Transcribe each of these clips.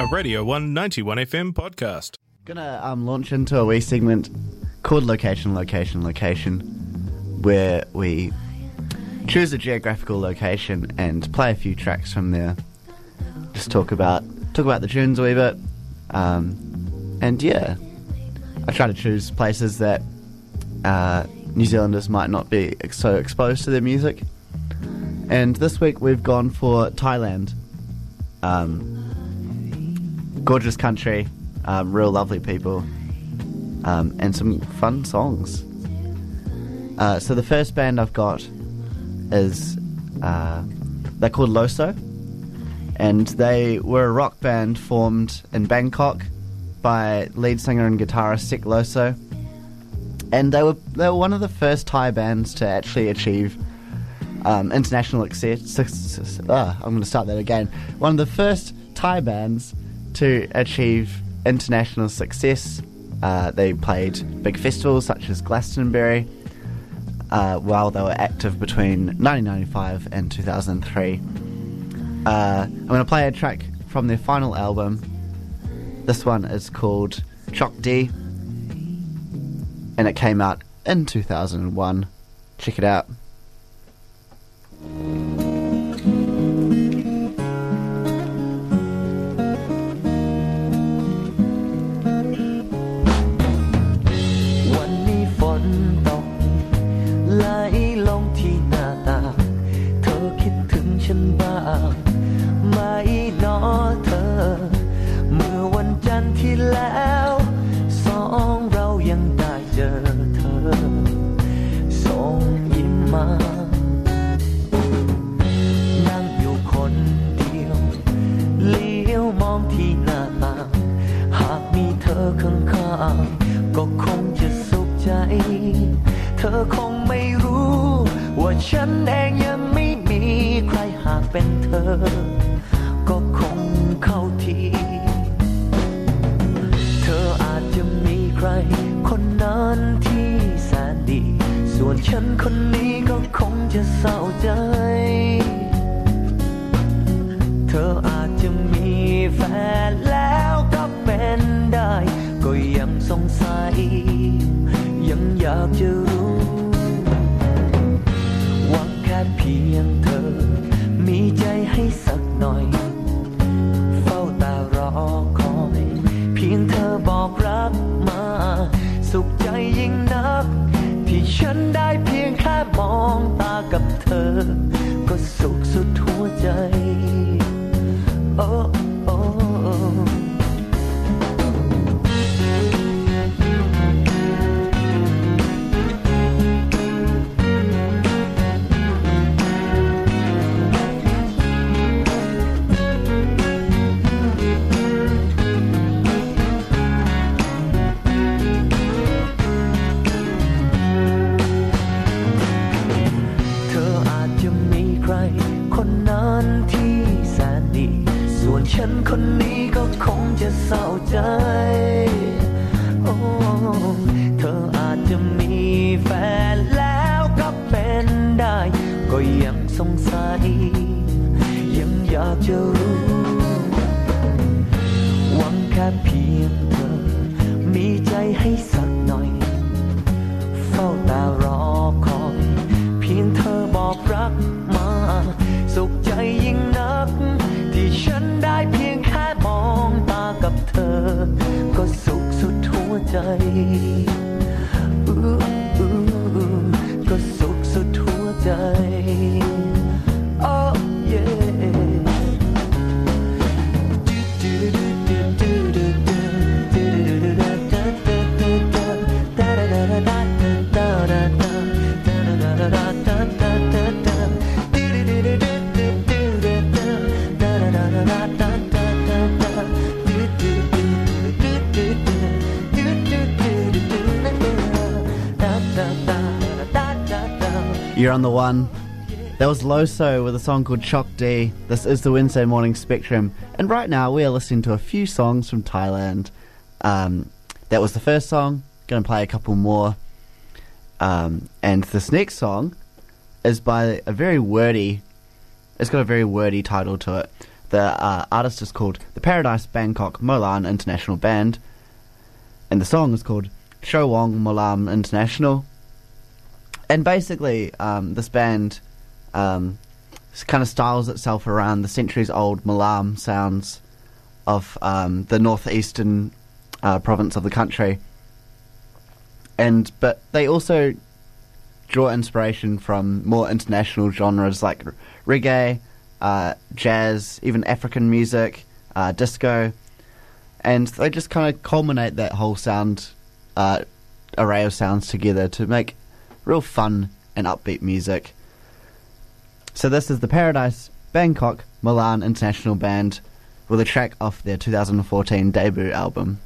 a Radio One 91 FM podcast. Gonna um, launch into a wee segment called Location, Location, Location, where we choose a geographical location and play a few tracks from there. Just talk about talk about the tunes a wee bit, um, and yeah, I try to choose places that uh, New Zealanders might not be so exposed to their music. And this week we've gone for Thailand. Um, gorgeous country, um, real lovely people, um, and some fun songs. Uh, so the first band I've got is uh, they're called Loso, and they were a rock band formed in Bangkok by lead singer and guitarist Sek Loso, and they were they were one of the first Thai bands to actually achieve um, international success. Uh, I'm going to start that again. One of the first Thai bands to achieve international success. Uh, they played big festivals such as Glastonbury uh, while they were active between 1995 and 2003. Uh, I'm going to play a track from their final album. This one is called Chok D, and it came out in 2001. Check it out. ฉันเองยังไม่มีใครหากเป็นเธอ นนี้ก็คงจะเศร้าใจ โอ้เธออาจจะมีแฟนแล้วก็เป็นได้ ก็ยังสงสัย ยังอยากจะรู้ หวังแค่เพียงเธอมีใจให้ 在。You're on the one. That was Loso with a song called Chok D. This is the Wednesday Morning Spectrum, and right now we are listening to a few songs from Thailand. Um, that was the first song. Going to play a couple more. Um, and this next song is by a very wordy. It's got a very wordy title to it. The uh, artist is called the Paradise Bangkok Molam International Band, and the song is called Show Wong Molam International. And basically, um, this band um, kind of styles itself around the centuries-old Molam sounds of um, the northeastern uh, province of the country. And but they also draw inspiration from more international genres like reggae, uh, jazz, even African music, uh, disco, and they just kind of culminate that whole sound uh, array of sounds together to make real fun and upbeat music. So this is the Paradise Bangkok Molam International Band with a track off their 2014 debut album.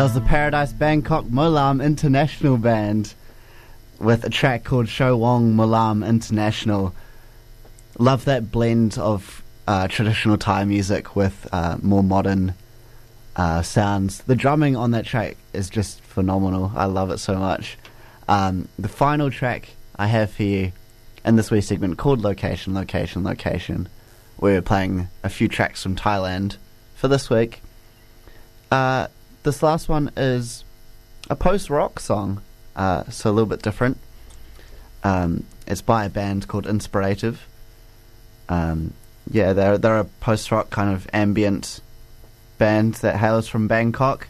That was the Paradise Bangkok Molam International Band with a track called Show Wong Molam International. Love that blend of uh, traditional Thai music with uh, more modern uh, sounds. The drumming on that track is just phenomenal. I love it so much. Um, the final track I have for you in this wee segment called Location, Location, Location. We're playing a few tracks from Thailand for this week. Uh, this last one is a post rock song, uh, so a little bit different. Um, it's by a band called Inspirative. Um, yeah, they're they're a post rock kind of ambient band that hails from Bangkok.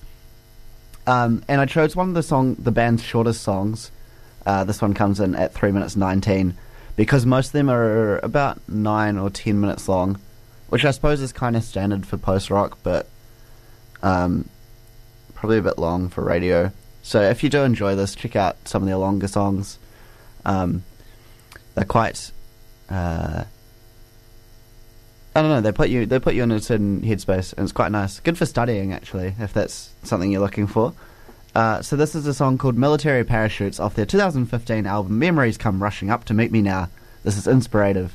Um, and I chose one of the song, the band's shortest songs. Uh, this one comes in at three minutes nineteen, because most of them are about nine or ten minutes long, which I suppose is kind of standard for post rock, but um, probably a bit long for radio. So if you do enjoy this, check out some of their longer songs. Um, they're quite. Uh, I don't know. They put you they put you in a certain headspace, and it's quite nice. Good for studying, actually, if that's something you're looking for. Uh, so this is a song called "Military Parachutes" off their 2015 album "Memories Come Rushing Up to Meet Me Now." This is inspirative.